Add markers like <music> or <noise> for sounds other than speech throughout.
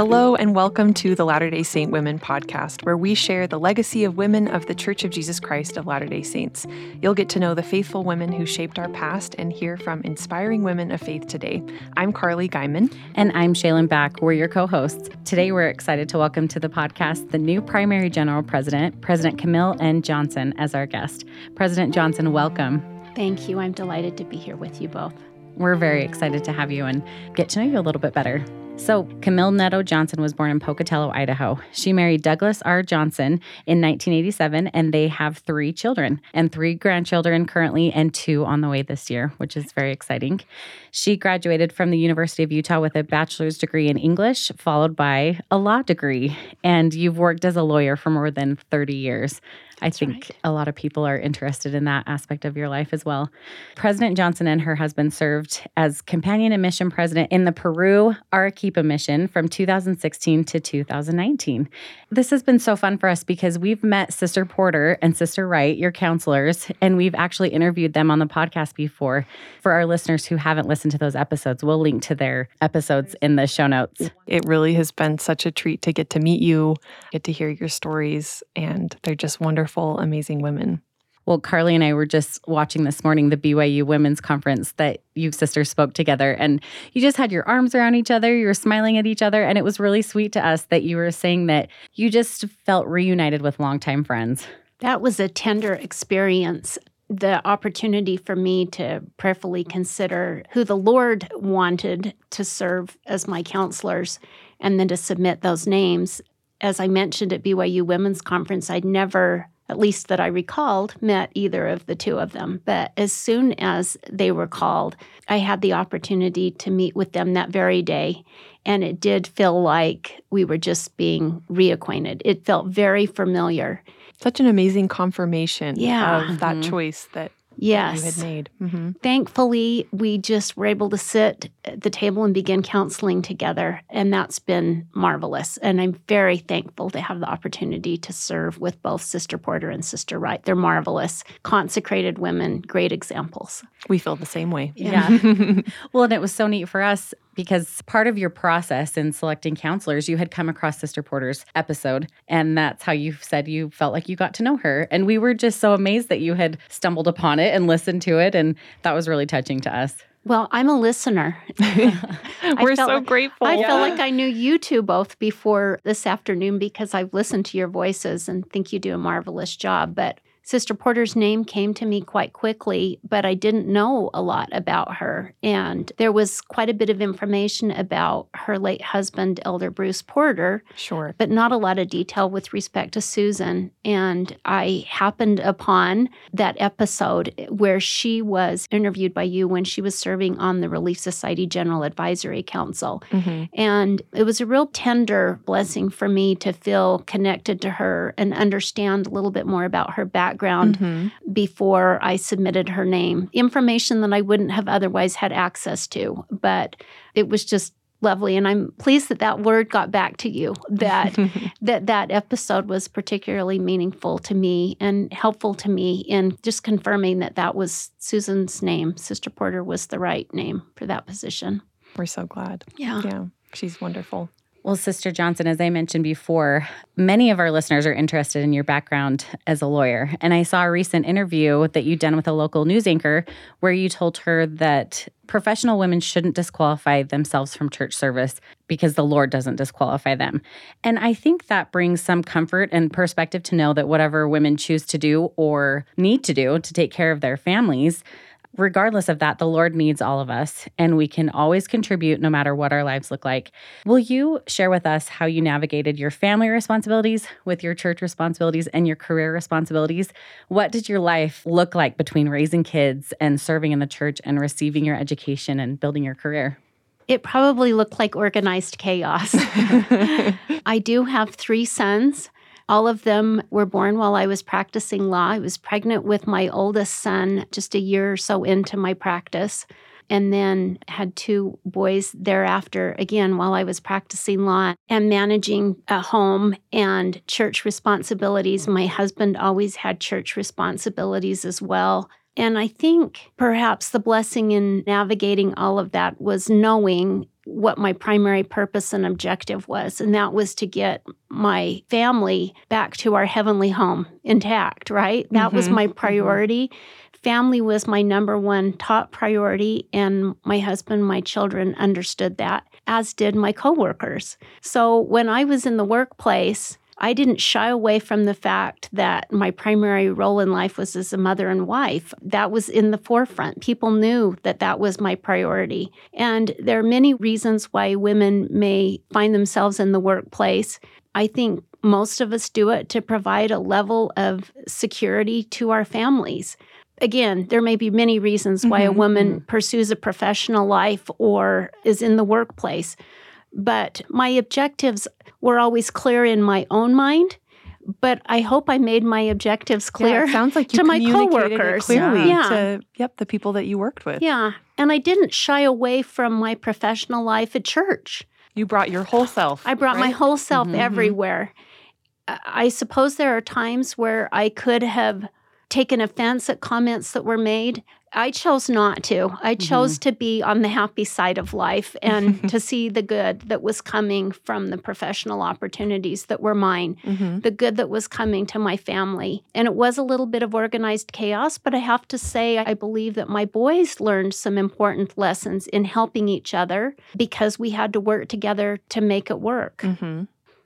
Hello, and welcome to the Latter day Saint Women podcast, where we share the legacy of women of the Church of Jesus Christ of Latter day Saints. You'll get to know the faithful women who shaped our past and hear from inspiring women of faith today. I'm Carly Guyman. And I'm Shaylin Back. We're your co hosts. Today, we're excited to welcome to the podcast the new primary general president, President Camille N. Johnson, as our guest. President Johnson, welcome. Thank you. I'm delighted to be here with you both. We're very excited to have you and get to know you a little bit better. So, Camille Netto Johnson was born in Pocatello, Idaho. She married Douglas R. Johnson in 1987, and they have three children and three grandchildren currently, and two on the way this year, which is very exciting. She graduated from the University of Utah with a bachelor's degree in English, followed by a law degree. And you've worked as a lawyer for more than 30 years. I think right. a lot of people are interested in that aspect of your life as well. President Johnson and her husband served as companion and mission president in the Peru Arequipa mission from 2016 to 2019. This has been so fun for us because we've met Sister Porter and Sister Wright, your counselors, and we've actually interviewed them on the podcast before. For our listeners who haven't listened to those episodes, we'll link to their episodes in the show notes. It really has been such a treat to get to meet you, get to hear your stories, and they're just wonderful wonderful, amazing women. Well, Carly and I were just watching this morning the BYU Women's Conference that you sisters spoke together, and you just had your arms around each other. You were smiling at each other, and it was really sweet to us that you were saying that you just felt reunited with longtime friends. That was a tender experience. The opportunity for me to prayerfully consider who the Lord wanted to serve as my counselors and then to submit those names. As I mentioned at BYU Women's Conference, I'd never at least that I recalled, met either of the two of them. But as soon as they were called, I had the opportunity to meet with them that very day. And it did feel like we were just being reacquainted. It felt very familiar. Such an amazing confirmation yeah. of that mm-hmm. choice that yes. you had made. Mm-hmm. Thankfully, we just were able to sit at the table and begin counseling together, and that's been marvelous. And I'm very thankful to have the opportunity to serve with both Sister Porter and Sister Wright. They're marvelous, consecrated women, great examples. We feel the same way. Yeah. yeah. <laughs> well, and it was so neat for us because part of your process in selecting counselors, you had come across Sister Porter's episode, and that's how you said you felt like you got to know her. And we were just so amazed that you had stumbled upon it and listened to it. And that was really touching to us. Well, I'm a listener. <laughs> <laughs> We're so like, grateful. I yeah. feel like I knew you two both before this afternoon because I've listened to your voices and think you do a marvelous job. But Sister Porter's name came to me quite quickly, but I didn't know a lot about her. And there was quite a bit of information about her late husband, Elder Bruce Porter. Sure. But not a lot of detail with respect to Susan. And I happened upon that episode where she was interviewed by you when she was serving on the Relief Society General Advisory Council. Mm-hmm. And it was a real tender blessing for me to feel connected to her and understand a little bit more about her background background mm-hmm. before I submitted her name. Information that I wouldn't have otherwise had access to, but it was just lovely and i'm pleased that that word got back to you that <laughs> that that episode was particularly meaningful to me and helpful to me in just confirming that that was susan's name. Sister porter was the right name for that position. We're so glad. Yeah. Yeah. She's wonderful well, Sister Johnson, as I mentioned before, many of our listeners are interested in your background as a lawyer. And I saw a recent interview that you'd done with a local news anchor where you told her that professional women shouldn't disqualify themselves from church service because the Lord doesn't disqualify them. And I think that brings some comfort and perspective to know that whatever women choose to do or need to do to take care of their families, regardless of that, the Lord needs all of us, and we can always contribute no matter what our lives look like. Will you share with us how you navigated your family responsibilities with your church responsibilities and your career responsibilities? What did your life look like between raising kids and serving in the church and receiving your education and building your career? It probably looked like organized chaos. <laughs> <laughs> I do have three sons. All of them were born while I was practicing law. I was pregnant with my oldest son just a year or so into my practice, and then had two boys thereafter, again, while I was practicing law and managing a home and church responsibilities. My husband always had church responsibilities as well. And I think perhaps the blessing in navigating all of that was knowing what my primary purpose and objective was, and that was to get my family back to our heavenly home intact, right? That mm-hmm. was my priority. Mm-hmm. Family was my number one top priority, and my husband, my children understood that, as did my coworkers. So when I was in the workplace, I didn't shy away from the fact that my primary role in life was as a mother and wife. That was in the forefront. People knew that that was my priority. And there are many reasons why women may find themselves in the workplace. I think most of us do it to provide a level of security to our families again, there may be many reasons why mm-hmm, a woman mm-hmm. pursues a professional life or is in the workplace. But my objectives were always clear in my own mind. But I hope I made my objectives clear. Yeah, sounds like <laughs> to my coworkers clearly yeah. to yep the people that you worked with. Yeah, and I didn't shy away from my professional life at church. You brought your whole self. I brought right? my whole self mm-hmm. everywhere. I suppose there are times where I could have taken offense at comments that were made. I chose not to. I chose mm-hmm. to be on the happy side of life and <laughs> to see the good that was coming from the professional opportunities that were mine, mm-hmm. the good that was coming to my family. And it was a little bit of organized chaos, but I have to say, I believe that my boys learned some important lessons in helping each other because we had to work together to make it work. Mm-hmm.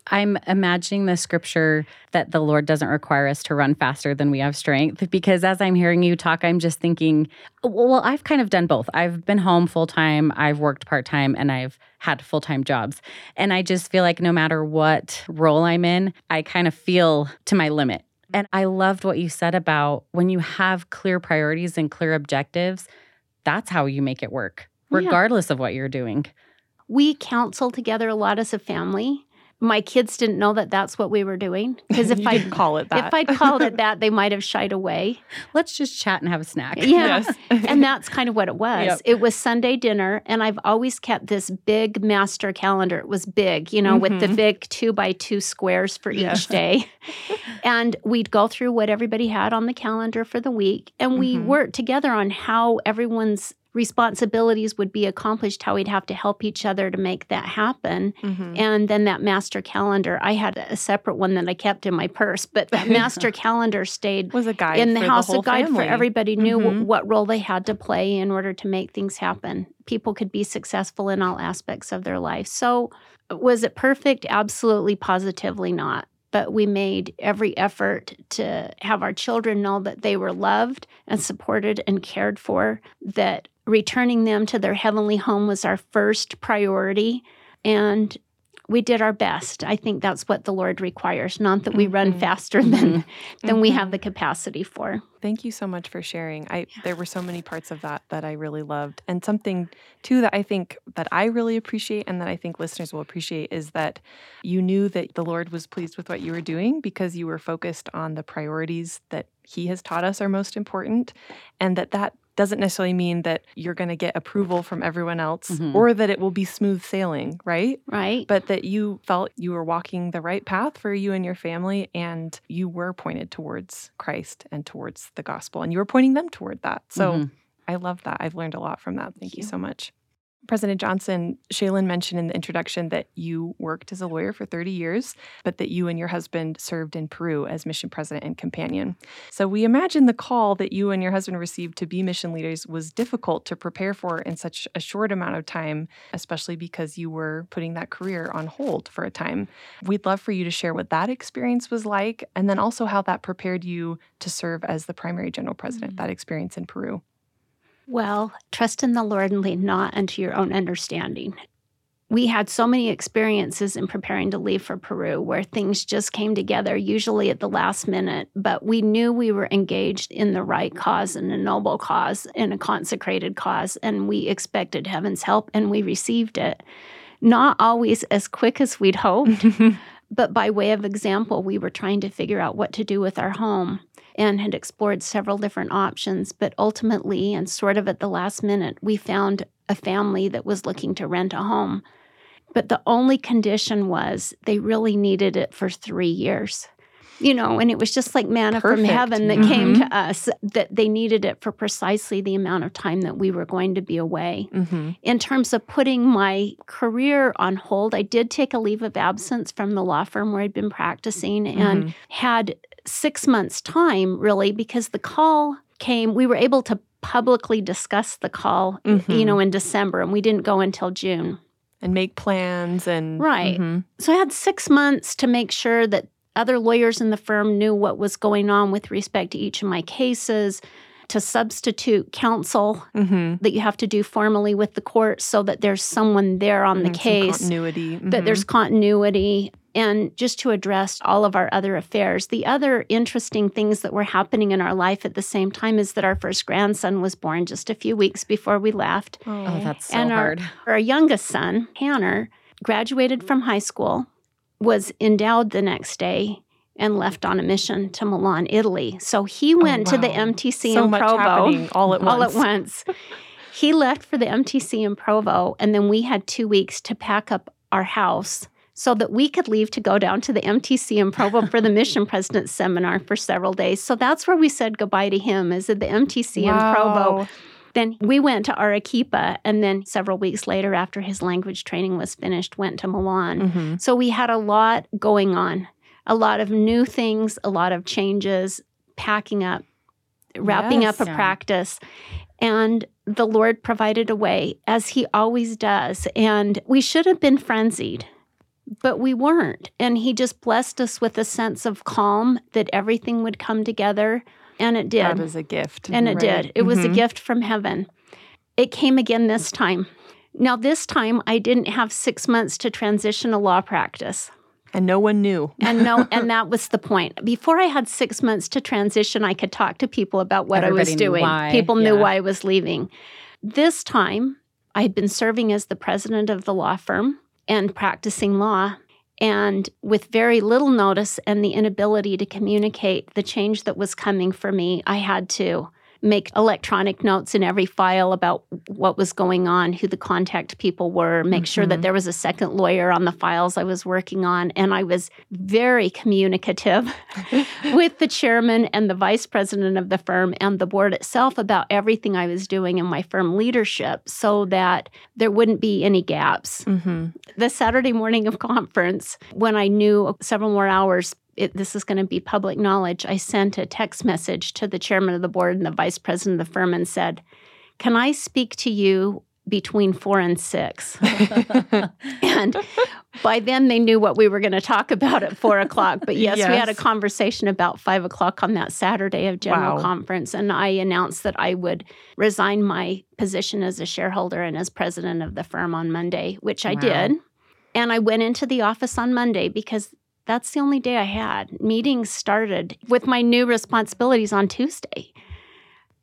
I'm imagining the scripture that the Lord doesn't require us to run faster than we have strength. Because as I'm hearing you talk, I'm just thinking, well, I've kind of done both. I've been home full time, I've worked part time, and I've had full time jobs. And I just feel like no matter what role I'm in, I kind of feel to my limit. And I loved what you said about when you have clear priorities and clear objectives, that's how you make it work, regardless yeah. of what you're doing. We counsel together a lot as a family my kids didn't know that that's what we were doing <laughs> because if I call it that, if I'd called it that, they <laughs> might have shied away. Let's just chat and have a snack. Yeah, yes. <laughs> and that's kind of what it was. Yep. It was Sunday dinner, and I've always kept this big master calendar. It was big, you know, mm-hmm. with the mm-hmm. big two by two squares for yes. each day, and we'd go through what everybody had on the calendar for the week, and we mm-hmm. worked together on how everyone's responsibilities would be accomplished, how we'd have to help each other to make that happen. Mm-hmm. And then that master calendar, I had a separate one that I kept in my purse, but that <laughs> master calendar stayed was a guide in the house, the a guide family. for everybody knew mm-hmm. what role they had to play in order to make things happen. People could be successful in all aspects of their life. So was it perfect? Absolutely, positively not but we made every effort to have our children know that they were loved and supported and cared for, that returning them to their heavenly home was our first priority. And we did our best. I think that's what the Lord requires, not that we run mm-hmm. faster than mm-hmm. than we have mm-hmm. the capacity for. Thank you so much for sharing. I yeah. there were so many parts of that that I really loved. And something too that I think that I really appreciate and that I think listeners will appreciate is that you knew that the Lord was pleased with what you were doing because you were focused on the priorities that he has taught us are most important and that that doesn't necessarily mean that you're going to get approval from everyone else mm-hmm. or that it will be smooth sailing, right? Right. But that you felt you were walking the right path for you and your family and you were pointed towards Christ and towards the gospel and you were pointing them toward that. So mm-hmm. I love that. I've learned a lot from that. Thank, Thank you. you so much. President Johnson, Shaylin mentioned in the introduction that you worked as a lawyer for 30 years, but that you and your husband served in Peru as mission president and companion. So we imagine the call that you and your husband received to be mission leaders was difficult to prepare for in such a short amount of time, especially because you were putting that career on hold for a time. We'd love for you to share what that experience was like, and then also how that prepared you to serve as the primary general president, mm-hmm. that experience in Peru. Well, trust in the Lord and lean not unto your own understanding. We had so many experiences in preparing to leave for Peru where things just came together, usually at the last minute, but we knew we were engaged in the right cause and a noble cause and a consecrated cause, and we expected heaven's help and we received it. Not always as quick as we'd hoped, <laughs> but by way of example, we were trying to figure out what to do with our home and had explored several different options. But ultimately, and sort of at the last minute, we found a family that was looking to rent a home. But the only condition was they really needed it for three years. you know, and it was just like manna from heaven that came Mhm. to us that they needed it for precisely the amount of time that we were going to be away. Mm-hmm. In terms of putting my career on hold, I did take a leave of absence from the law firm where I'd been practicing and Mhm. had six months' time really because the call came. We were able to publicly discuss the call, you Mhm. know, in December, and we didn't go until June. And make plans and Right. Mhm. So I had six months to make sure that other lawyers in the firm knew what was going on with respect to each of my cases, to substitute counsel Mhm. that you have to do formally with the court so that there's someone there on the case, continuity. that there's continuity, and just to address all of our other affairs. The other interesting things that were happening in our life at the same time is that our first grandson was born just a few weeks before we left. Oh, oh that's so and our, hard. <laughs> our youngest son, Hanner, graduated from high school, was endowed the next day, and left on a mission to Milan, Italy. So he oh, went to the Oh, wow. MTC so in much Provo happening all at once. <laughs> all at once. he left for the MTC in Provo, and then we had two weeks to pack up our house so that we could leave to go down to the MTC in Provo for the <laughs> Mission President Seminar for several days. So that's where we said goodbye to him, is at the MTC in Provo. Then we went to Arequipa, and then several weeks later, after his language training was finished, went to Milan. Mhm. So we had a lot going on, a lot of new things, a lot of changes, packing up, wrapping up a Yeah. practice. And the Lord provided a way, as He always does. And we should have been frenzied, but we weren't. And He just blessed us with a sense of calm that everything would come together. And it did. That is a gift. And it right? did. It was a Mhm. gift from heaven. It came again this time. Now, this time, I didn't have six months to transition a law practice. And no one knew. And no, <laughs> and that was the point. Before I had six months to transition, I could talk to people about what I Everybody was knew doing. why, People knew why I was leaving. This time, I had been serving as the president of the law firm and practicing law. And with very little notice and the inability to communicate the change that was coming for me, I had to make electronic notes in every file about what was going on, who the contact people were, make sure that Mhm. there was a second lawyer on the files I was working on. And I was very communicative <laughs> with the chairman and the vice president of the firm and the board itself about everything I was doing in my firm leadership so that there wouldn't be any gaps hmm the Saturday morning of conference, when I knew several more hours, it, this is going to be public knowledge, I sent a text message to the chairman of the board and the vice president of the firm and said, Can I speak to you between four and six? <laughs> and by then they knew what we were going to talk about at four o'clock. But yes, we had a conversation about five o'clock on that Saturday of general Wow. conference. And I announced that I would resign my position as a shareholder and as president of the firm on Monday, which I Wow. did. And I went into the office on Monday because that's the only day I had. Meetings started with my new responsibilities on Tuesday.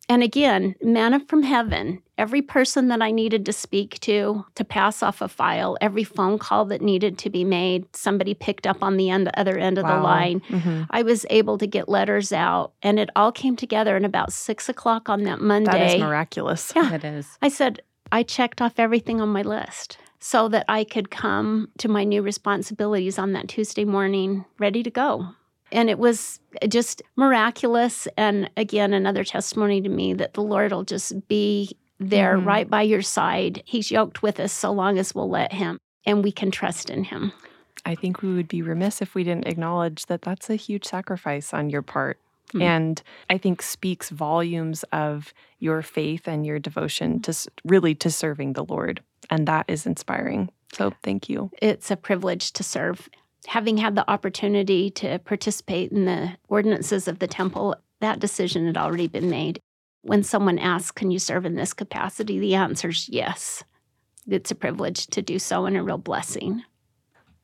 And again, manna from heaven, every person that I needed to speak to to pass off a file, every phone call that needed to be made, somebody picked up on the end, other end of the Wow. line. Mhm. I was able to get letters out, and it all came together. And about six o'clock on that Monday, That is miraculous. Yeah. It is. I said, I checked off everything on my list so that I could come to my new responsibilities on that Tuesday morning ready to go. And it was just miraculous. And again, another testimony to me that the Lord will just be there Mhm. right by your side. He's yoked with us so long as we'll let Him and we can trust in Him. I think we would be remiss if we didn't acknowledge that that's a huge sacrifice on your part. Hmm. And I think speaks volumes of your faith and your devotion to really to serving the Lord. And that is inspiring. So thank you. it's a privilege to serve. Having had the opportunity to participate in the ordinances of the temple, that decision had already been made. When someone asks, Can you serve in this capacity? the answer is yes. It's a privilege to do so and a real blessing.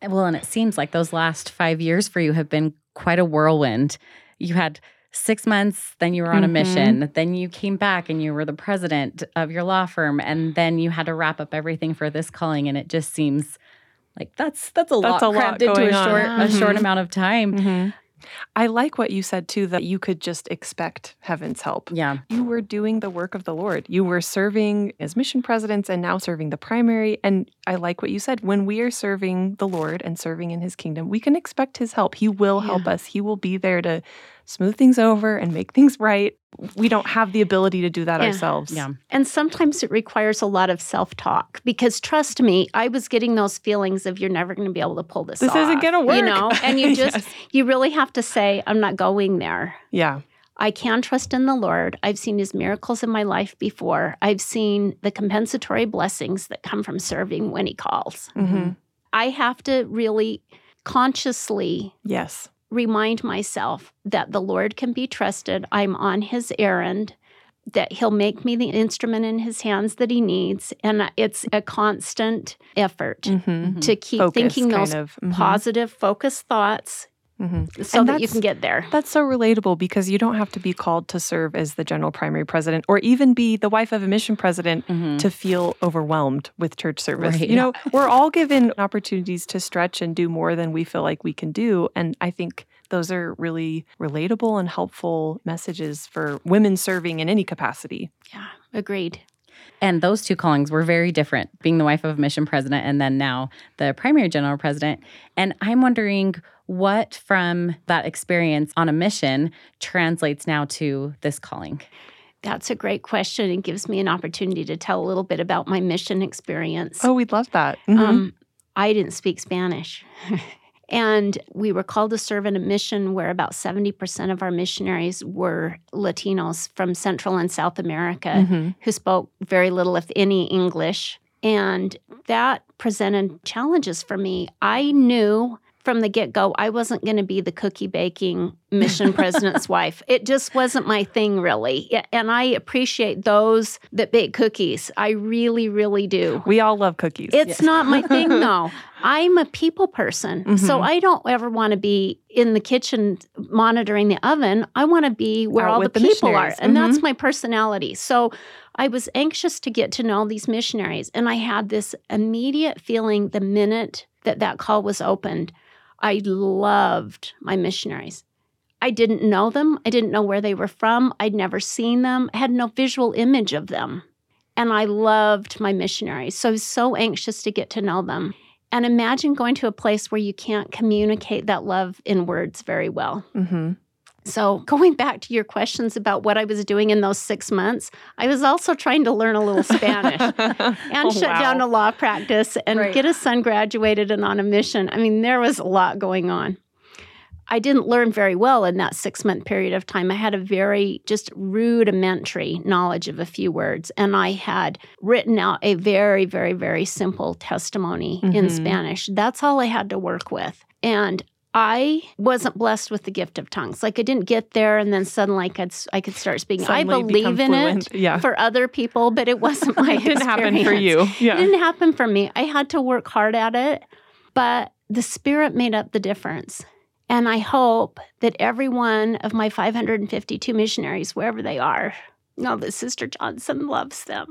Well, and it seems like those last five years for you have been quite a whirlwind. You had six months, then you were on a Mhm. mission, then you came back and you were the president of your law firm, and then you had to wrap up everything for this calling. And it just seems like that's that's a That's lot a lot crammed into a on. short a short Mhm. amount of time. Mhm. I like what you said too that you could just expect heaven's help. Yeah. You were doing the work of the Lord. You were serving as mission presidents and now serving the primary. And I like what you said. When we are serving the Lord and serving in his kingdom, we can expect his help. He will help Yeah. us. He will be there to smooth things over and make things right. We don't have the ability to do that Yeah. ourselves. Yeah. And sometimes it requires a lot of self talk because trust me, I was getting those feelings of you're never going to be able to pull this, This isn't gonna work. You know, and you <laughs> just, Yes. you really have to say, I'm not going there. Yeah. I can trust in the Lord. I've seen his miracles in my life before. I've seen the compensatory blessings that come from serving when he calls. hmm I have to really consciously Yes. Remind myself that the Lord can be trusted. I'm on his errand, that he'll make me the instrument in his hands that he needs. And it's a constant effort hmm to keep Focus, thinking those of. Mhm. positive, focused thoughts hmm so And that you can get there. That's so relatable because you don't have to be called to serve as the general primary president or even be the wife of a mission president Mhm. to feel overwhelmed with church service. Right. You know, we're all given opportunities to stretch and do more than we feel like we can do. And I think those are really relatable and helpful messages for women serving in any capacity. Yeah, agreed. And those two callings were very different, being the wife of a mission president and then now the primary general president. And I'm wondering what from that experience on a mission translates now to this calling. That's a great question and gives me an opportunity to tell a little bit about my mission experience. Oh, we'd love that. Mhm. Um, I didn't speak Spanish. <laughs> and we were called to serve in a mission where about 70% of our missionaries were Latinos from Central and South America Mhm. who spoke very little, if any, English. And that presented challenges for me. I knew from the get go, I wasn't going to be the cookie baking mission president's <laughs> wife. It just wasn't my thing, really. And I appreciate those that bake cookies. I really, really do. We all love cookies. It's not my thing <laughs> though. I'm a people person. So Mhm. I don't ever want to be in the kitchen monitoring the oven. I want to be where Out all the the people are. And that's Mhm. my personality. So I was anxious to get to know these missionaries. And I had this immediate feeling the minute that that call was opened. I loved my missionaries. I didn't know them. I didn't know where they were from. I'd never seen them. I had no visual image of them. And I loved my missionaries. So I was so anxious to get to know them. And imagine going to a place where you can't communicate that love in words very well. hmm So, going back to your questions about what I was doing in those six months, I was also trying to learn a little <laughs> Spanish and shut down a law practice and Right. get a son graduated and on a mission. I mean, there was a lot going on. I didn't learn very well in that six month period of time. I had a very just rudimentary knowledge of a few words, and I had written out a very, very, very simple testimony in Mhm. Spanish. That's all I had to work with. And I wasn't blessed with the gift of tongues. Like I didn't get there and then suddenly I could, I could start speaking. Suddenly I believe in fluent. it Yeah. for other people, but it wasn't my <laughs> it didn't happen for you. Yeah. It didn't happen for me. I had to work hard at it, but the Spirit made up the difference. And I hope that every one of my 552 missionaries, wherever they are, know that Sister Johnson loves them.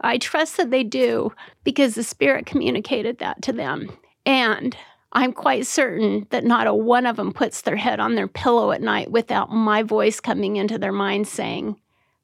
I trust that they do because the Spirit communicated that to them. And I'm quite certain that not a one of them puts their head on their pillow at night without my voice coming into their mind saying,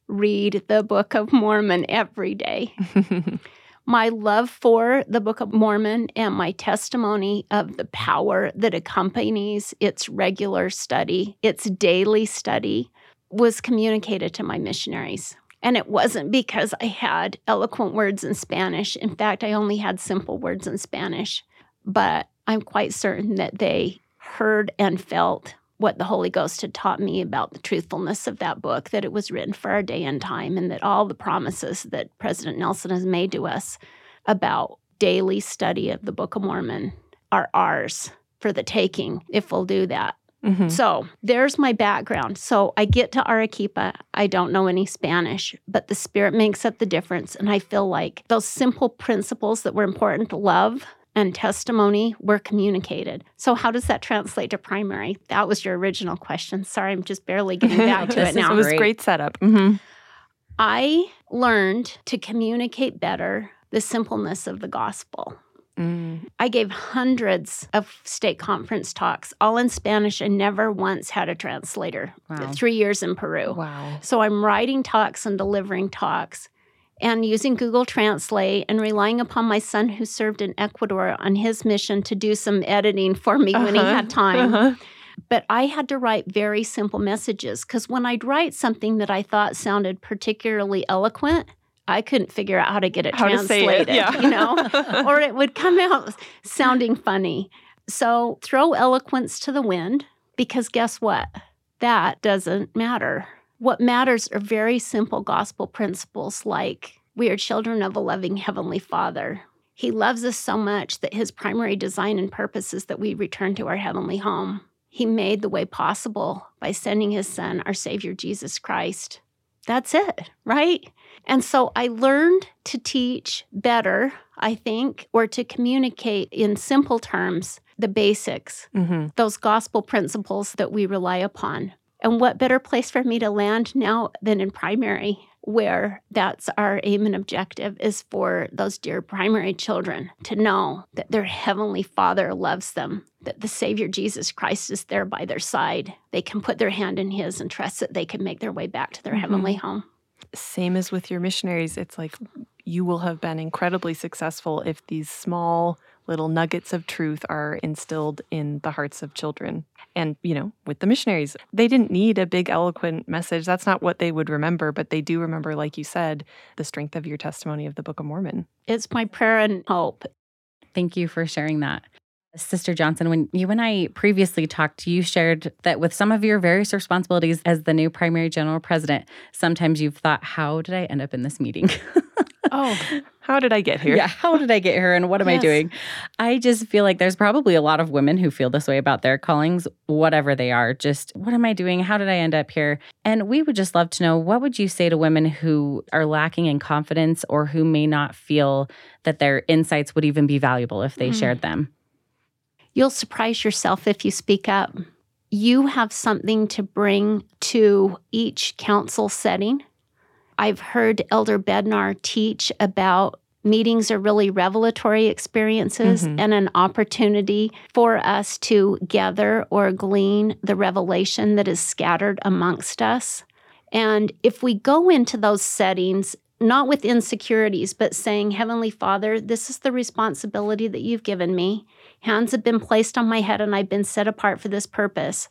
Read the Book of Mormon every day <laughs> my love for the Book of Mormon and my testimony of the power that accompanies its regular study, its daily study, was communicated to my missionaries. And it wasn't because I had eloquent words in Spanish. In fact, I only had simple words in Spanish. But I'm quite certain that they heard and felt what the Holy Ghost had taught me about the truthfulness of that book, that it was written for our day and time, and that all the promises that President Nelson has made to us about daily study of the Book of Mormon are ours for the taking if we'll do that. Mhm. So there's my background. So I get to Arequipa. I don't know any Spanish, but the Spirit makes up the difference. And I feel like those simple principles that were important to love and testimony were communicated. So, how does that translate to primary? That was your original question. Sorry, I'm just barely getting <laughs> back to it now. it was Great. great setup. hmm I learned to communicate better the simpleness of the gospel. Mm. I gave hundreds of state conference talks, all in Spanish, and never once had a translator. Wow. Three years in Peru. Wow. So I'm writing talks and delivering talks and using Google Translate and relying upon my son who served in Ecuador on his mission to do some editing for me when he Uh-huh. had time. Uh-huh. But I had to write very simple messages because when I'd write something that I thought sounded particularly eloquent, I couldn't figure out how to get it How translated, it. Yeah. you know, <laughs> or it would come out sounding funny. So throw eloquence to the wind because guess what? That doesn't matter. What matters are very simple gospel principles like we are children of a loving Heavenly Father. He loves us so much that his primary design and purpose is that we return to our heavenly home. He made the way possible by sending his son, our Savior Jesus Christ. That's it, right? And so I learned to teach better, I think, or to communicate in simple terms the basics, hmm those gospel principles that we rely upon. And what better place for me to land now than in primary, where that's our aim and objective is for those dear primary children to know that their heavenly Father loves them, that the Savior Jesus Christ is there by their side. They can put their hand in His and trust that they can make their way back to their Mhm. heavenly home. Same as with your missionaries. It's like you will have been incredibly successful if these small little nuggets of truth are instilled in the hearts of children. And, you know, with the missionaries, they didn't need a big, eloquent message. That's not what they would remember, but they do remember, like you said, the strength of your testimony of the Book of Mormon. It's my prayer and hope. Thank you for sharing that. Sister Johnson, when you and I previously talked, you shared that with some of your various responsibilities as the new primary general president, sometimes you've thought, how did I end up in this meeting? <laughs> Oh, How did I get here? Yeah, how did I get here and what am I doing? I just feel like there's probably a lot of women who feel this way about their callings, whatever they are. Just what am I doing? How did I end up here? And we would just love to know what would you say to women who are lacking in confidence or who may not feel that their insights would even be valuable if they Mm. shared them? You'll surprise yourself if you speak up. You have something to bring to each council setting. I've heard Elder Bednar teach about meetings are really revelatory experiences Mhm. and an opportunity for us to gather or glean the revelation that is scattered amongst us. And if we go into those settings, not with insecurities, but saying, Heavenly Father, this is the responsibility that you've given me. Hands have been placed on my head and I've been set apart for this purpose.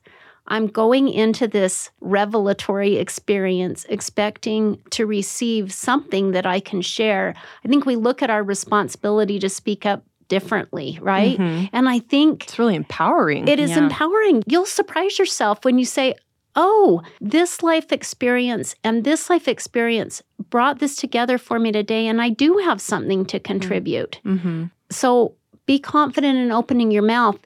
I'm going into this revelatory experience expecting to receive something that I can share. I think we look at our responsibility to speak up differently, right? Mhm. And I think It's really empowering. it is Yeah. empowering. You'll surprise yourself when you say, Oh, this life experience and this life experience brought this together for me today, and I do have something to contribute. hmm So be confident in opening your mouth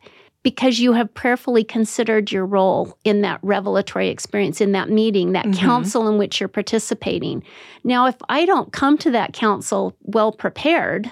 because you have prayerfully considered your role in that revelatory experience, in that meeting, that Mhm. council in which you're participating. Now, if I don't come to that council well prepared,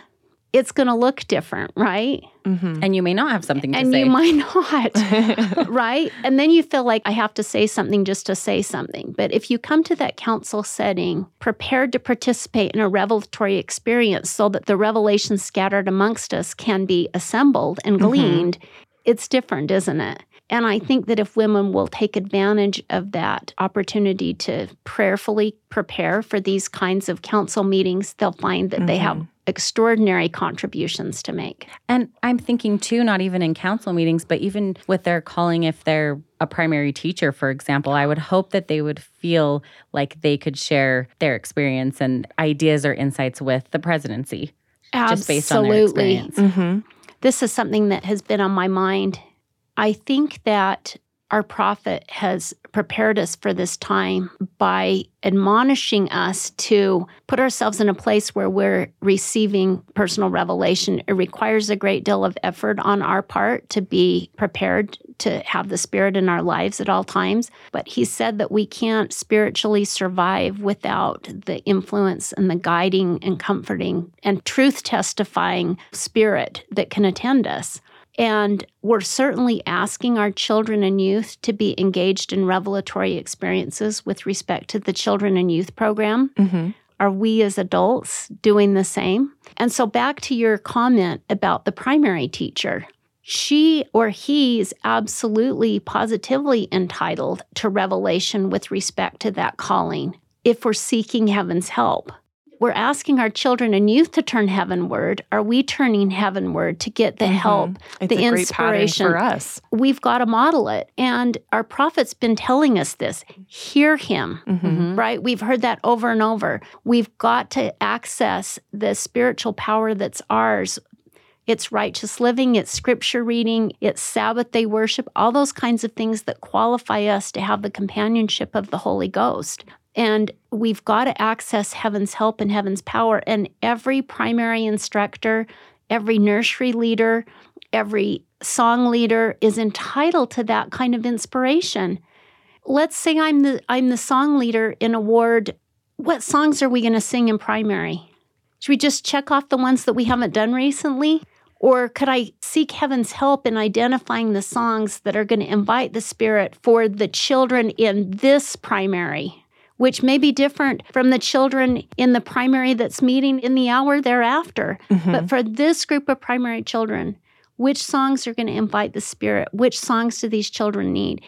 it's going to look different, right? hmm And you may not have something to and say. you might <laughs> not. <laughs> right? And then you feel like I have to say something just to say something. But if you come to that council setting prepared to participate in a revelatory experience so that the revelations scattered amongst us can be assembled and Mhm. gleaned, it's different, isn't it? And I think that if women will take advantage of that opportunity to prayerfully prepare for these kinds of council meetings, they'll find that they have Mhm. extraordinary contributions to make. And I'm thinking too, not even in council meetings, but even with their calling, if they're a primary teacher, for example, I would hope that they would feel like they could share their experience and ideas or insights with the presidency, just based on their Absolutely. experience. hmm This is something that has been on my mind. I think that our prophet has prepared us for this time by admonishing us to put ourselves in a place where we're receiving personal revelation. It requires a great deal of effort on our part to be prepared to have the Spirit in our lives at all times. But he said that we can't spiritually survive without the influence and the guiding and comforting and truth testifying spirit that can attend us. And we're certainly asking our children and youth to be engaged in revelatory experiences with respect to the children and youth program. hmm Are we as adults doing the same? And so, back to your comment about the primary teacher, she or he is absolutely positively entitled to revelation with respect to that calling if we're seeking heaven's help. We're asking our children and youth to turn heavenward. Are we turning heavenward to get the help, It's the inspiration? for us. We've got to model it. And our prophet's been telling us this hear him Mhm. right? We've heard that over and over. We've got to access the spiritual power that's ours. It's righteous living, it's scripture reading, it's Sabbath day worship, all those kinds of things that qualify us to have the companionship of the Holy Ghost. And we've got to access heaven's help and heaven's power. And every primary instructor, every nursery leader, every song leader is entitled to that kind of inspiration let's say I'm the I'm the song leader in a ward. What songs are we going to sing in primary? Should we just check off the ones that we haven't done recently? Or could I seek heaven's help in identifying the songs that are going to invite the Spirit for the children in this primary, which may be different from the children in the primary that's meeting in the hour thereafter? Mhm. But for this group of primary children, which songs are going to invite the Spirit? Which songs do these children need?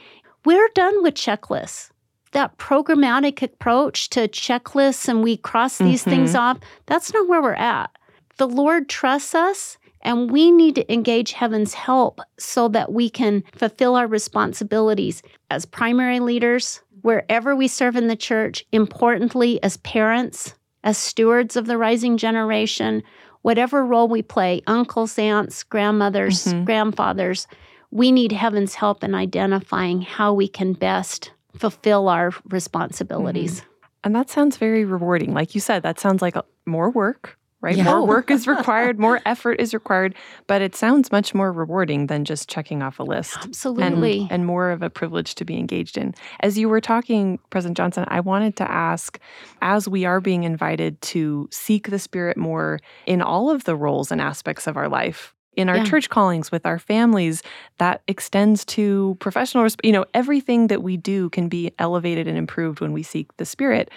We're done with checklists. That programmatic approach to checklists and we cross these things off, that's not where we're at. The Lord trusts us, and we need to engage heaven's help so that we can fulfill our responsibilities as primary leaders, wherever we serve in the church, importantly, as parents, as stewards of the rising generation, whatever role we play uncles, aunts, grandmothers, Mhm. grandfathers we need heaven's help in identifying how we can best fulfill our responsibilities. And that sounds very rewarding. Like you said, that sounds like more work, right? Yeah. More work is <laughs> required, more effort is required, but it sounds much more rewarding than just checking off a list. Absolutely. And, and more of a privilege to be engaged in. As you were talking, President Johnson, I wanted to ask as we are being invited to seek the Spirit more in all of the roles and aspects of our life, in our Yeah. church callings, with our families, that extends to professional, you know, everything that we do can be elevated and improved when we seek the Spirit.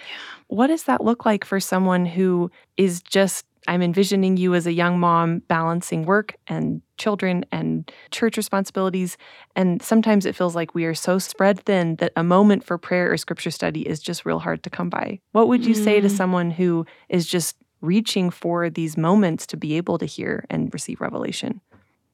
What does that look like for someone who is just I'm envisioning you as a young mom balancing work and children and church responsibilities. And sometimes it feels like we are so spread thin that a moment for prayer or scripture study is just real hard to come by. What would you say to Mm. someone who is just reaching for these moments to be able to hear and receive revelation?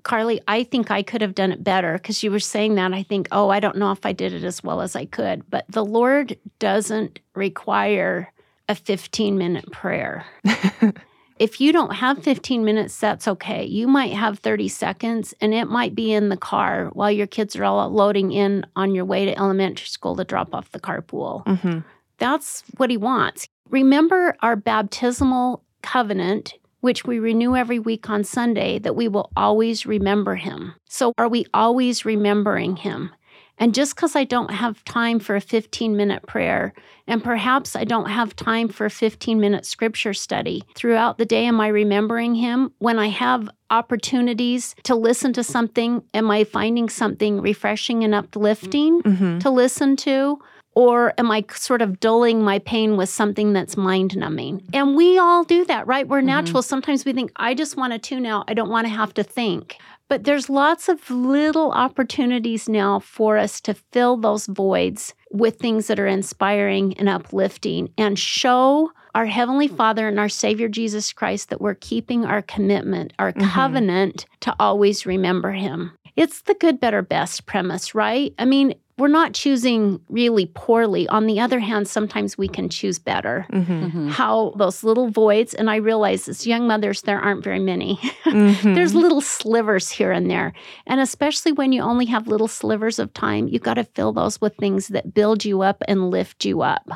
Carly, I think I could have done it better because you were saying that. I think, oh, I don't know if I did it as well as I could. But the Lord doesn't require a 15 minute prayer. <laughs> if you don't have 15 minutes, that's okay. You might have 30 seconds and it might be in the car while your kids are all loading in on your way to elementary school to drop off the carpool. hmm That's what he wants. Remember our baptismal covenant, which we renew every week on Sunday, that we will always remember him. So, are we always remembering him? And just because I don't have time for a 15 minute prayer, and perhaps I don't have time for a 15 minute scripture study throughout the day, am I remembering him? When I have opportunities to listen to something, am I finding something refreshing and uplifting? hmm to listen to? Or am I sort of dulling my pain with something that's mind numbing? And we all do that, right? We're natural. Sometimes we think, I just want to tune out. I don't want to have to think. But there's lots of little opportunities now for us to fill those voids with things that are inspiring and uplifting and show our Heavenly Father and our Savior Jesus Christ that we're keeping our commitment, our Mhm. covenant to always remember Him. It's the good, better, best premise, right? I mean, we're not choosing really poorly. On the other hand, sometimes we can choose better. hmm Mhm. How those little voids, and I realize as young mothers, there aren't very many. Mm-hmm. <laughs> There's little slivers here and there. And especially when you only have little slivers of time, you got to fill those with things that build you up and lift you up.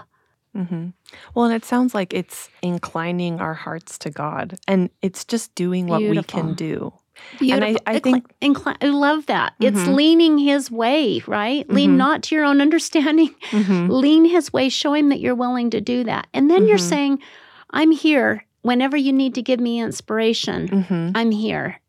hmm Well, and it sounds like it's inclining our hearts to God, and it's just doing what we can do. Beautiful. And I, I think, incli- I love that. It's Mhm. leaning his way, right? Lean Mhm. not to your own understanding, <laughs> Mhm. lean his way, show him that you're willing to do that. And then you're Mhm. saying, I'm here whenever you need to give me inspiration. Mhm. I'm here.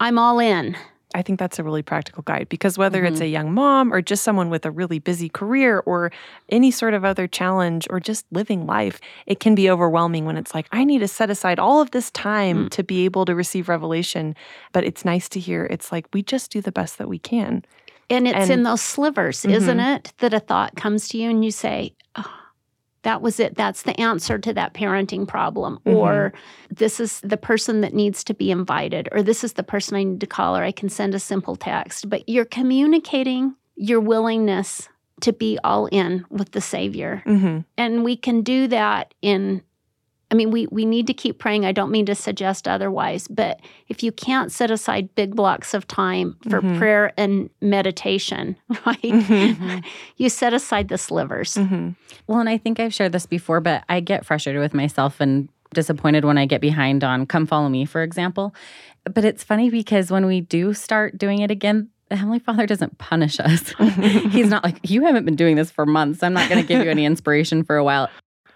I'm all in. I think that's a really practical guide because whether it's Mhm. a young mom or just someone with a really busy career or any sort of other challenge or just living life, it can be overwhelming when it's like, I need to set aside all of this time Mm. to be able to receive revelation. But it's nice to hear it's like we just do the best that we can. And it's And- in those slivers, isn't Mhm. it? That a thought comes to you and you say, oh, that was it. That's the answer to that parenting problem. Mhm. Or this is the person that needs to be invited. Or this is the person I need to call. Or I can send a simple text. But you're communicating your willingness to be all in with the Savior. hmm And we can do that in I mean, we, we need to keep praying. I don't mean to suggest otherwise, but if you can't set aside big blocks of time for Mhm. prayer and meditation, <laughs> right? Mhm. <laughs> You set aside the slivers. hmm Well, and I think I've shared this before, but I get frustrated with myself and disappointed when I get behind on Come Follow Me, for example. But it's funny because when we do start doing it again, the Heavenly Father doesn't punish us. <laughs> He's not like, you haven't been doing this for months. I'm not going to give you any inspiration for a while.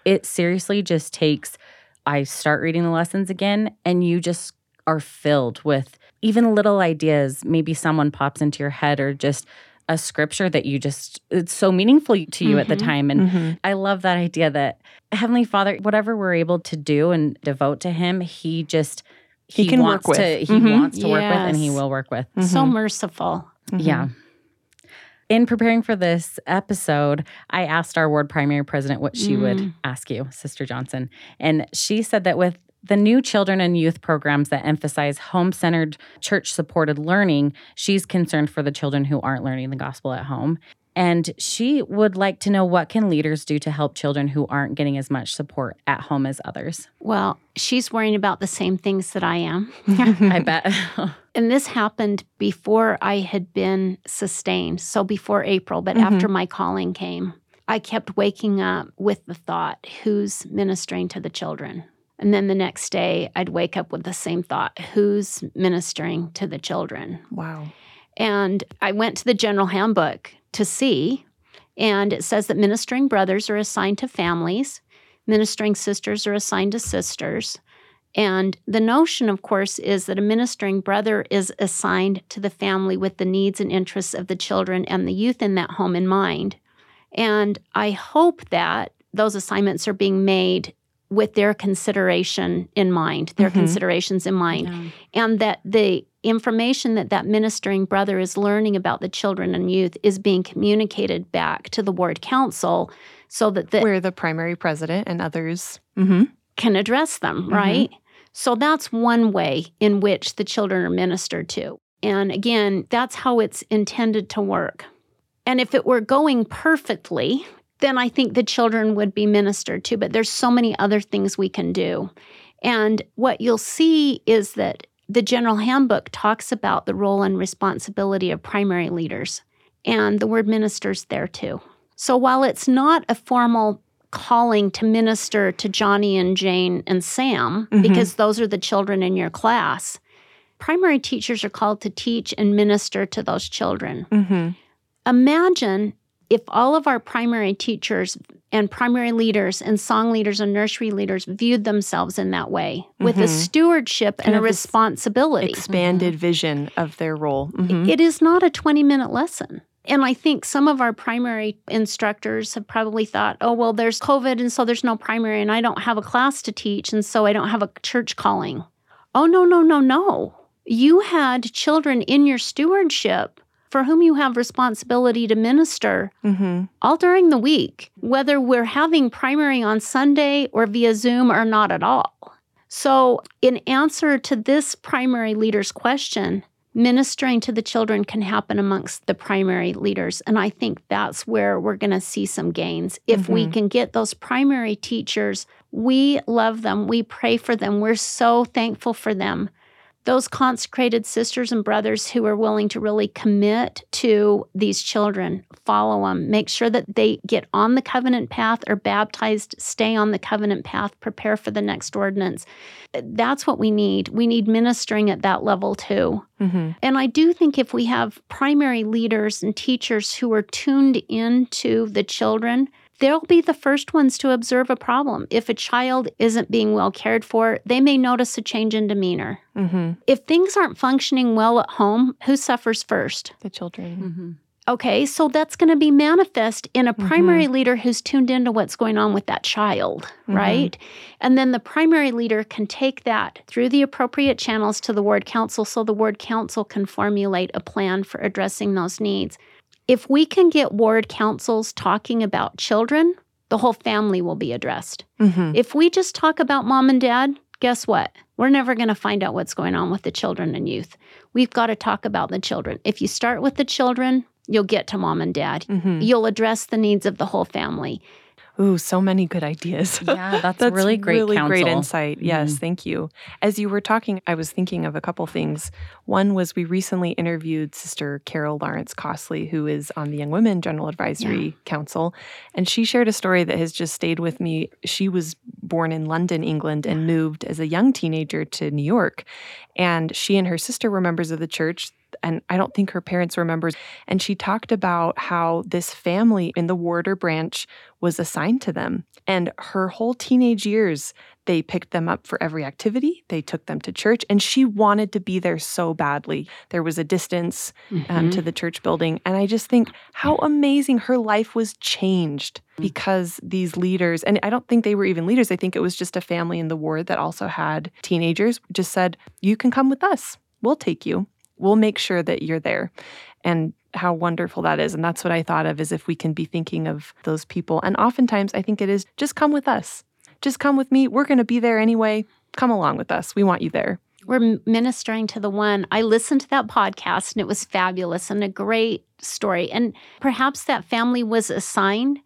It seriously just takes, I start reading the lessons again, and you just are filled with even little ideas. Maybe someone pops into your head or just a scripture that you just, it's so meaningful to you at the Mhm. time. And hmm I love that idea that Heavenly Father, whatever we're able to do and devote to Him, He just He can work wants with. To, he Mhm. wants to work with, and He will work with. So Mhm. merciful. Yeah. In preparing for this episode, I asked our ward primary president what she would Mm. ask you, Sister Johnson. And she said that with the new children and youth programs that emphasize home centered, church supported learning, she's concerned for the children who aren't learning the gospel at home. And she would like to know what can leaders do to help children who aren't getting as much support at home as others. Well, she's worrying about the same things that I am. <laughs> I <laughs> bet. And this happened before I had been sustained. So before April, but Mhm. after my calling came, I kept waking up with the thought, who's ministering to the children? And then the next day, I'd wake up with the same thought, who's ministering to the children? Wow. And I went to the general handbook to see, and it says that ministering brothers are assigned to families, ministering sisters are assigned to sisters. And the notion, of course, is that a ministering brother is assigned to the family with the needs and interests of the children and the youth in that home in mind. And I hope that those assignments are being made with their consideration in mind, their Mhm. considerations in mind and that the information that that ministering brother is learning about the children and youth is being communicated back to the ward council so that the Where the primary president and others. hmm can address them, Mhm. right? So that's one way in which the children are ministered to. And again, that's how it's intended to work. And if it were going perfectly, then I think the children would be ministered to. But there's so many other things we can do. And what you'll see is that the general handbook talks about the role and responsibility of primary leaders, and the word ministers there too. So while it's not a formal calling to minister to Johnny and Jane and Sam, Mhm. because those are the children in your class, primary teachers are called to teach and minister to those children. hmm Imagine if all of our primary teachers and primary leaders and song leaders and nursery leaders viewed themselves in that way with a Mhm. stewardship Kind and a of this responsibility. Expanded vision of their role. Mhm. It is not a 20 minute lesson. And I think some of our primary instructors have probably thought, oh, well, there's COVID, and so there's no primary, and I don't have a class to teach, and so I don't have a church calling. Oh, no, no, no, no. You had children in your stewardship for whom you have responsibility to minister Mhm. all during the week, whether we're having primary on Sunday or via Zoom or not at all. So, in answer to this primary leader's question, ministering to the children can happen amongst the primary leaders. And I think that's where we're going to see some gains. If we Mhm. can get those primary teachers, we love them, we pray for them, we're so thankful for them those consecrated sisters and brothers who are willing to really commit to these children, follow them, make sure that they get on the covenant path or baptized, stay on the covenant path, prepare for the next ordinance. That's what we need. We need ministering at that level too. Mhm. And I do think if we have primary leaders and teachers who are tuned into the children, they'll be the first ones to observe a problem. If a child isn't being well cared for, they may notice a change in demeanor. Mm-hmm. If things aren't functioning well at home, who suffers first? The children. Mm-hmm. Okay, so that's going to be manifest in a primary leader who's tuned into what's going on with that child, Mhm. right? And then the primary leader can take that through the appropriate channels to the ward council so the ward council can formulate a plan for addressing those needs. If we can get ward councils talking about children, the whole family will be addressed. Mm-hmm. If we just talk about mom and dad, guess what? We're never going to find out what's going on with the children and youth. We've got to talk about the children. If you start with the children, you'll get to mom and dad. Mm-hmm. You'll address the needs of the whole family. Ooh, so many good ideas. <laughs> Yeah, that's, really great really great insight. Yes, Mhm. thank you. As you were talking, I was thinking of a couple things. One was we recently interviewed Sister Carol Lawrence Costley, who is on the Young Women General Advisory Council, and she shared a story that has just stayed with me. She was born in London, England, and moved as a young teenager to New York. And she and her sister were members of the church. And I don't think her parents were members. And she talked about how this family in the warder branch was assigned to them. And her whole teenage years, they picked them up for every activity. They took them to church, and she wanted to be there so badly. There was a distance um, to the church building. And I just think how amazing her life was changed because these leaders, and I don't think they were even leaders, I think it was just a family in the ward that also had teenagers, just said, You can come with us. We'll take you. We'll make sure that you're there. And how wonderful that is. And that's what I thought of is if we can be thinking of those people. And oftentimes I think it is just come with us. Just come with me. We're going to be there anyway. Come along with us. We want you there. We're ministering to the one. I listened to that podcast and it was fabulous and a great story. And perhaps that family was assigned,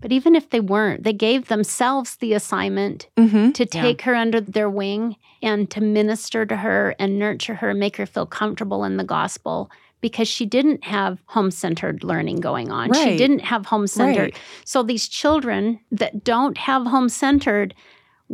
but even if they weren't, they gave themselves the assignment Mm-hmm. to take her under their wing and to minister to her and nurture her, make her feel comfortable in the gospel because she didn't have home centered learning going on. She didn't have home centered. Right. So these children that don't have home centered,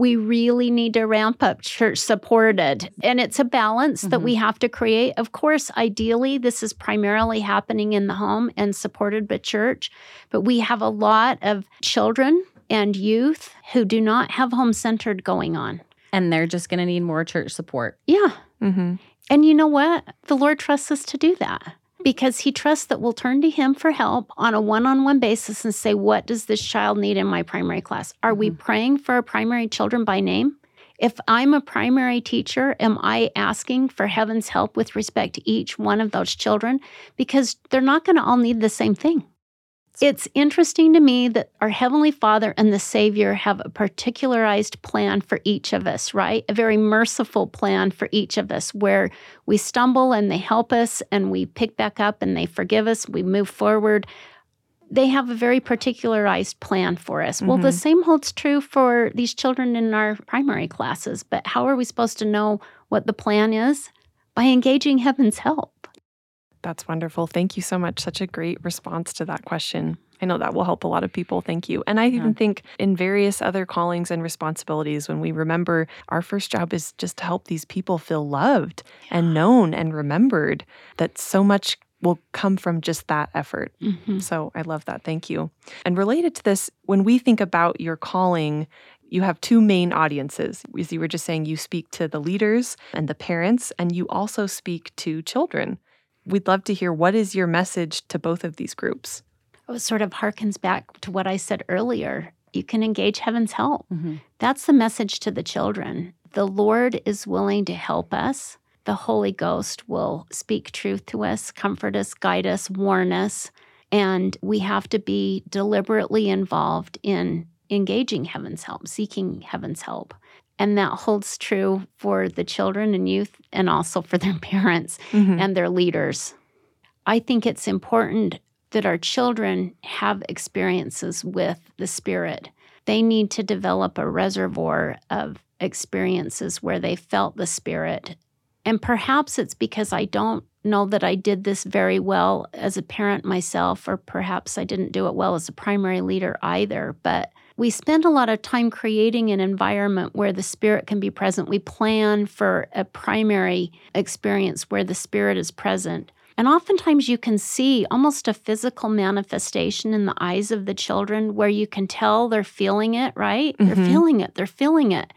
we really need to ramp up church supported. And it's a balance that we have to create. Of course, ideally, this is primarily happening in the home and supported by church, but we have a lot of children and youth who do not have home centered going on. And they're just going to need more church support. Yeah. Mm-hmm. And you know what? The Lord trusts us to do that because He trusts that we'll turn to Him for help on a one on one basis and say, What does this child need in my primary class? Are we mm-hmm. praying for our primary children by name? If I'm a primary teacher, am I asking for heaven's help with respect to each one of those children? Because they're not going to all need the same thing. It's interesting to me that our Heavenly Father and the Savior have a particularized plan for each of us, right? A very merciful plan for each of us where we stumble and they help us and we pick back up and they forgive us, we move forward. They have a very particularized plan for us. Well, the Mhm. same holds true for these children in our primary classes, but how are we supposed to know what the plan is? By engaging heaven's help. That's wonderful. Thank you so much. Such a great response to that question. I know that will help a lot of people. Thank you. And I even think in various other callings and responsibilities, when we remember our first job is just to help these people feel loved and known and remembered, that so much will come from just that effort. Mhm. So I love that. Thank you. And related to this, when we think about your calling, you have two main audiences. As you were just saying, you speak to the leaders and the parents, and you also speak to children. We'd love to hear what is your message to both of these groups? Oh, It sort of harkens back to what I said earlier. You can engage heaven's help. Mm-hmm. That's the message to the children. The Lord is willing to help us. The Holy Ghost will speak truth to us, comfort us, guide us, warn us. And we have to be deliberately involved in engaging heaven's help, seeking heaven's help. And that holds true for the children and youth and also for their <laughs> parents Mhm. and their leaders. I think it's important that our children have experiences with the Spirit. They need to develop a reservoir of experiences where they felt the Spirit. And perhaps it's because I don't know that I did this very well as a parent myself, or perhaps I didn't do it well as a primary leader either. But we spend a lot of time creating an environment where the Spirit can be present. We plan for a primary experience where the Spirit is present. And oftentimes you can see almost a physical manifestation in the eyes of the children where you can tell they're feeling it, right? They're Mhm. feeling it, they're feeling it.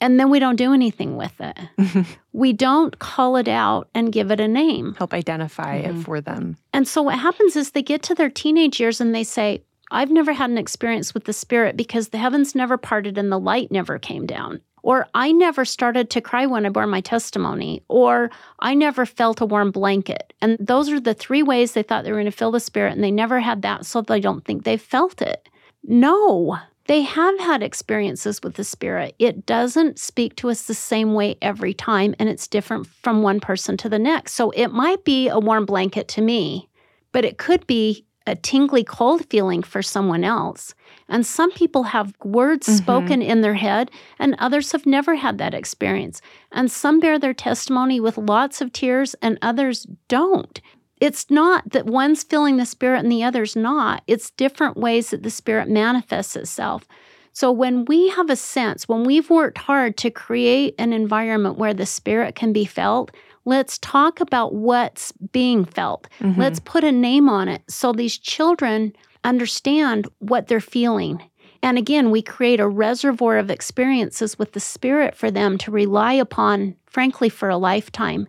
And then we don't do anything with it. <laughs> We don't call it out and give it a name. Help identify Mhm. it for them. And so what happens is they get to their teenage years and they say, I've never had an experience with the Spirit because the heavens never parted and the light never came down. Or I never started to cry when I bore my testimony. Or I never felt a warm blanket. And those are the three ways they thought they were going to feel the Spirit and they never had that, so they don't think they felt it. No, they have had experiences with the Spirit. It doesn't speak to us the same way every time, and it's different from one person to the next. So it might be a warm blanket to me, but it could be a tingly cold feeling for someone else. And some people have words Mhm. spoken in their head, and others have never had that experience. And some bear their testimony with lots of tears, and others don't. It's not that one's feeling the Spirit and the other's not. It's different ways that the Spirit manifests itself. So when we have a sense, when we've worked hard to create an environment where the Spirit can be felt, let's talk about what's being felt. Mhm. Let's put a name on it so these children understand what they're feeling. And again, we create a reservoir of experiences with the Spirit for them to rely upon, frankly, for a lifetime.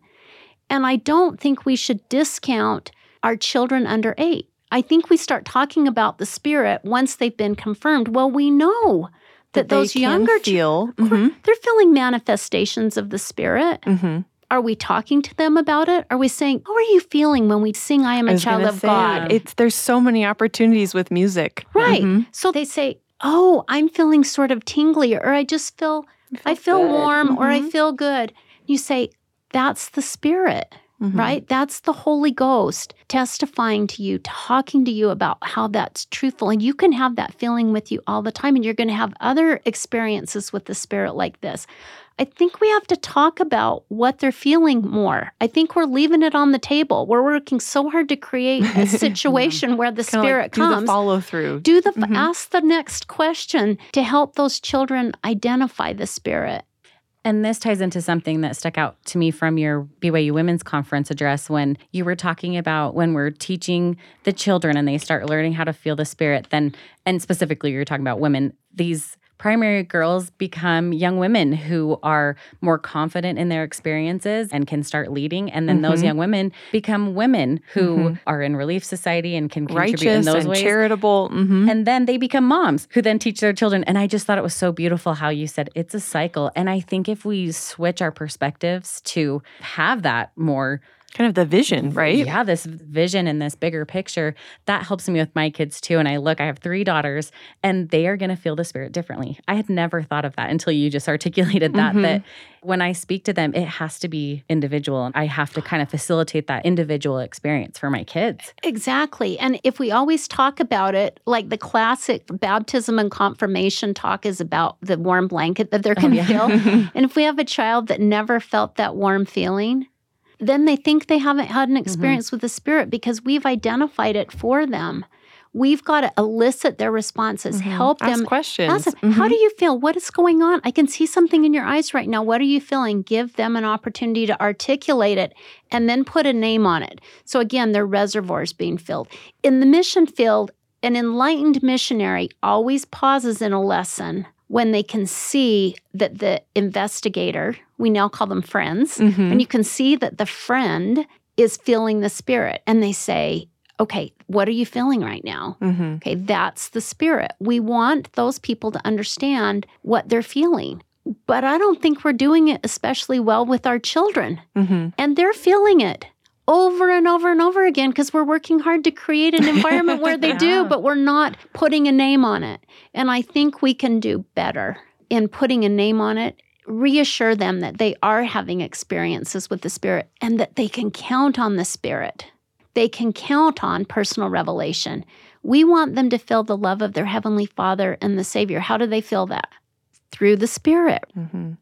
And I don't think we should discount our children under eight. I think we start talking about the Spirit once they've been confirmed. Well, we know that, they those younger children, feel. Mhm. they're feeling manifestations of the Spirit. Mhm. Are we talking to them about it? Are we saying, How are you feeling when we sing, I am I a was child of say, God? It's there's so many opportunities with music. Right. Mhm. So they say, Oh, I'm feeling sort of tingly, or I just feel, I feel good. warm, or I Mhm. feel good. You say, That's the Spirit. Mhm. right? That's the Holy Ghost testifying to you, talking to you about how that's truthful. And you can have that feeling with you all the time, and you're going to have other experiences with the Spirit like this. I think we have to talk about what they're feeling more. I think we're leaving it on the table. We're working so hard to create a <laughs> situation where the Kinda like Spirit do comes. the follow through. do the Mhm. ask the next question to help those children identify the Spirit. And this ties into something that stuck out to me from your BYU Women's Conference address when you were talking about when we're teaching the children and they start learning how to feel the spirit, then, and specifically, you're talking about women, these primary girls become young women who are more confident in their experiences and can start leading. And then those Mhm. young women become women who Mhm. are in Relief Society and can contribute in Righteous those and ways. charitable. Mhm. And then they become moms who then teach their children. And I just thought it was so beautiful how you said it's a cycle. And I think if we switch our perspectives to have that more, kind of the vision, right? yeah, this vision and this bigger picture, that helps me with my kids too. And I look, I have three daughters, and they are going to feel the spirit differently. I had never thought of that until you just <laughs> articulated that. Mhm. That when I speak to them, it has to be individual. And I have to kind of facilitate that individual experience for my kids. Exactly. And if we always talk about it, like the classic baptism and confirmation talk is about the warm blanket that they're Oh, going to yeah. feel. <laughs> And if we have a child that never felt that warm feeling, then they think they haven't had an experience with the Spirit because we've identified it for them. We've got to elicit their responses, Mhm. help Ask them. questions. Ask them, How do you feel? What is going on? I can see something in your eyes right now. What are you feeling? Give them an opportunity to articulate it and then put a name on it. So, again, their reservoirs being filled. In the mission field, an enlightened missionary always pauses in a lesson when they can see that the investigator, we now call them friends, Mhm. and you can see that the friend is feeling the spirit. And they say, Okay, what are you feeling right now? Mhm. Okay, that's the spirit. We want those people to understand what they're feeling. But I don't think we're doing it especially well with our children. Mhm. And they're feeling it over and over and over again because we're working hard to create an environment where they <laughs> do, but we're not putting a name on it. And I think we can do better in putting a name on it. Reassure them that they are having experiences with the Spirit and that they can count on the Spirit. They can count on personal revelation. We want them to feel the love of their Heavenly Father and the Savior. How do they feel that? Through the Spirit. Mhm.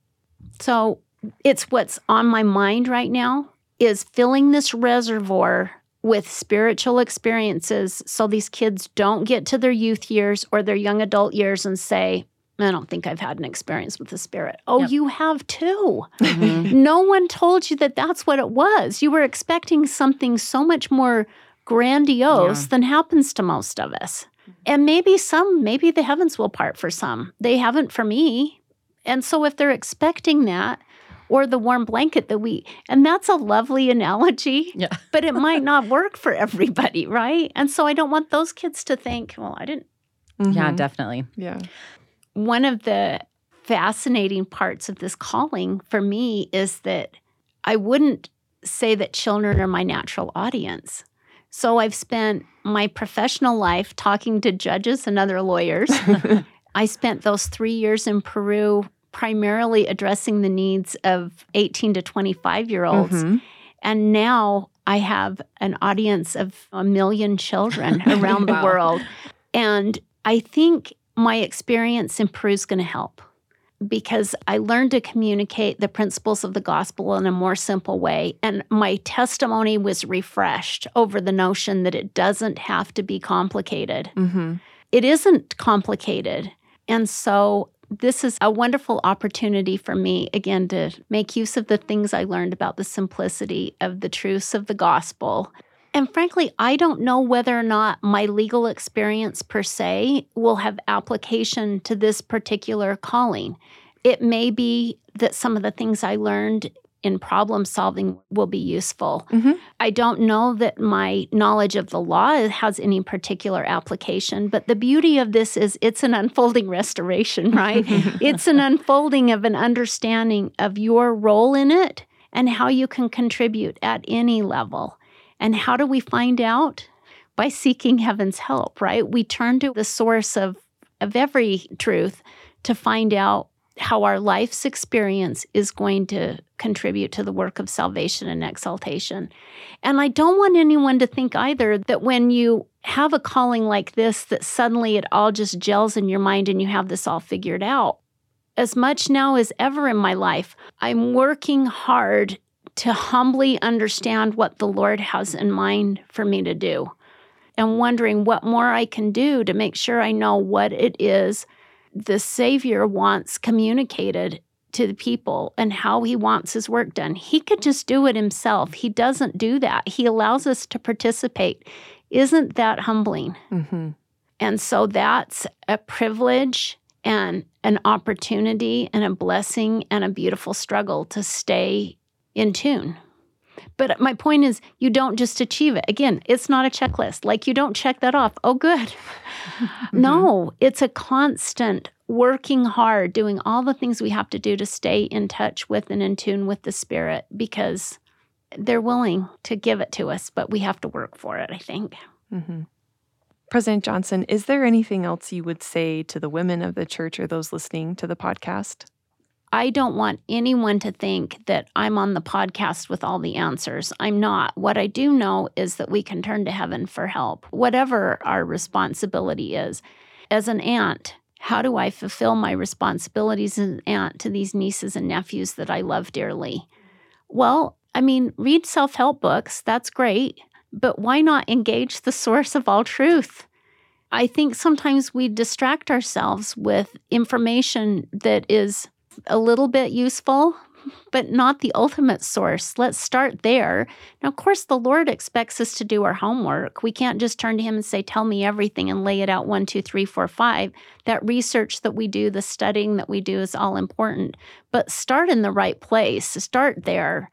So it's what's on my mind right now is filling this reservoir with spiritual experiences so these kids don't get to their youth years or their young adult years and say, I don't think I've had an experience with the Spirit. Oh, Yep. you have too. Mhm. no one told you that that's what it was. You were expecting something so much more grandiose Yeah. than happens to most of us. And maybe some, maybe the heavens will part for some. They haven't for me. And so if they're expecting that, or the warm blanket that we, and that's a lovely analogy, Yeah. <laughs> but it might not work for everybody, right? And so I don't want those kids to think, well, I didn't Yeah, Mhm. definitely. Yeah. One of the fascinating parts of this calling for me is that I wouldn't say that children are my natural audience. So I've spent my professional life talking to judges and other lawyers. <laughs> I spent those three years in Peru primarily addressing the needs of 18 to 25 year olds. Mhm. And now I have an audience of a million children <laughs> around the Wow. world. And I think my experience in Peru is going to help because I learned to communicate the principles of the gospel in a more simple way. And my testimony was refreshed over the notion that it doesn't have to be complicated. Mhm. It isn't complicated. And so this is a wonderful opportunity for me, again, to make use of the things I learned about the simplicity of the truths of the gospel. And frankly, I don't know whether or not my legal experience per se will have application to this particular calling. It may be that some of the things I learned in problem solving will be useful. Mhm. I don't know that my knowledge of the law has any particular application, but the beauty of this is it's an unfolding <laughs> restoration, right? <laughs> it's an unfolding of an understanding of your role in it and how you can contribute at any level. And how do we find out? By seeking heaven's help, right? We turn to the source of, of every truth to find out how our life's experience is going to contribute to the work of salvation and exaltation. And I don't want anyone to think either that when you have a calling like this, that suddenly it all just gels in your mind and you have this all figured out. As much now as ever in my life, I'm working hard to humbly understand what the Lord has in mind for me to do and wondering what more I can do to make sure I know what it is the Savior wants communicated to the people and how he wants his work done. He could just do it himself. He doesn't do that. He allows us to participate. Isn't that humbling? Mhm. And so that's a privilege and an opportunity and a blessing and a beautiful struggle to stay in tune. But my point is, you don't just achieve it. Again, it's not a checklist. Like you don't check that off. Oh, good. <laughs> No, it's a constant working hard, doing all the things we have to do to stay in touch with and in tune with the Spirit because they're willing to give it to us, but we have to work for it, I think. hmm President Johnson, is there anything else you would say to the women of the church or those listening to the podcast? I don't want anyone to think that I'm on the podcast with all the answers. I'm not. What I do know is that we can turn to heaven for help, whatever our responsibility is. As an aunt, how do I fulfill my responsibilities as an aunt to these nieces and nephews that I love dearly? Well, I mean, read self help books, that's great, but why not engage the source of all truth? I think sometimes we distract ourselves with information that is a little bit useful, but not the ultimate source. Let's start there. Now, of course, the Lord expects us to do our homework. We can't just turn to Him and say, Tell me everything and lay it out one, two, three, four, five. That research that we do, the studying that we do is all important. But start in the right place, start there.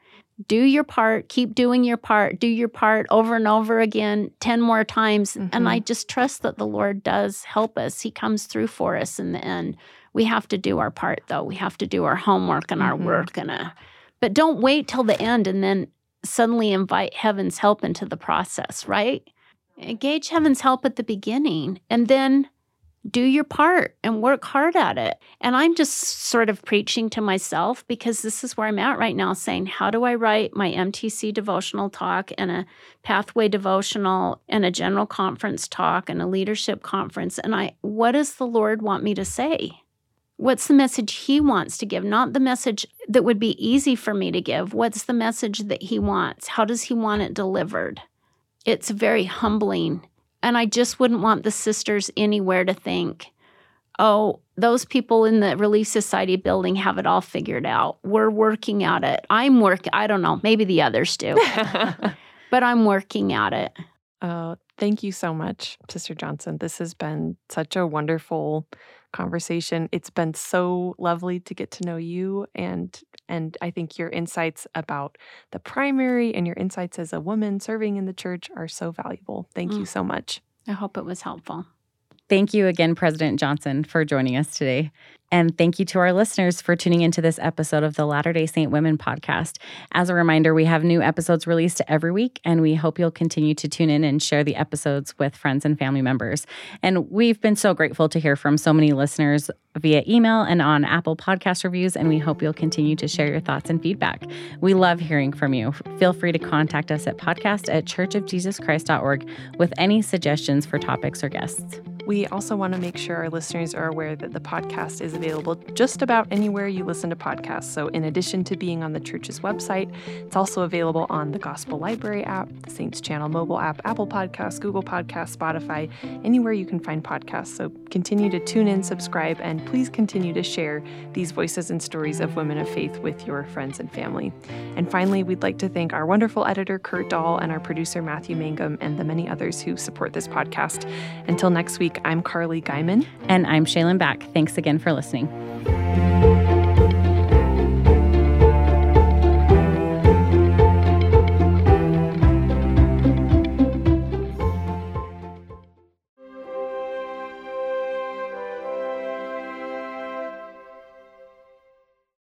Do your part, keep doing your part, do your part over and over again, 10 more times. And Mhm. I just trust that the Lord does help us. He comes through for us in the end. We have to do our part, though. We have to do our homework and our Mhm. work, and uh, but don't wait till the end and then suddenly invite heaven's help into the process. Right? Engage heaven's help at the beginning, and then do your part and work hard at it. And I'm just sort of preaching to myself because this is where I'm at right now, saying, how do I write my MTC devotional talk and a pathway devotional and a general conference talk and a leadership conference? And I, what does the Lord want me to say? What's the message he wants to give? Not the message that would be easy for me to give. What's the message that he wants? How does he want it delivered? It's very humbling. And I just wouldn't want the sisters anywhere to think, oh, those people in the Relief Society building have it all figured out. We're working at it. I'm working, I don't know, maybe the others do, <laughs> but I'm working at it. Oh, thank you so much, Sister Johnson. This has been such a wonderful conversation. It's been so lovely to get to know you and and I think your insights about the primary and your insights as a woman serving in the church are so valuable. Thank mm. you so much. I hope it was helpful. Thank you again, President Johnson, for joining us today. And thank you to our listeners for tuning into this episode of the Latter day Saint Women podcast. As a reminder, we have new episodes released every week, and we hope you'll continue to tune in and share the episodes with friends and family members. And we've been so grateful to hear from so many listeners via email and on Apple Podcast reviews, and we hope you'll continue to share your thoughts and feedback. We love hearing from you. Feel free to contact us at podcast at churchofjesuschrist.org with any suggestions for topics or guests. We also want to make sure our listeners are aware that the podcast is available just about anywhere you listen to podcasts. So, in addition to being on the church's website, it's also available on the Gospel Library app, the Saints Channel mobile app, Apple Podcasts, Google Podcasts, Spotify, anywhere you can find podcasts. So, continue to tune in, subscribe, and please continue to share these voices and stories of women of faith with your friends and family. And finally, we'd like to thank our wonderful editor, Kurt Dahl, and our producer, Matthew Mangum, and the many others who support this podcast. Until next week. I'm Carly Guyman. And I'm Shaylin Back. Thanks again for listening.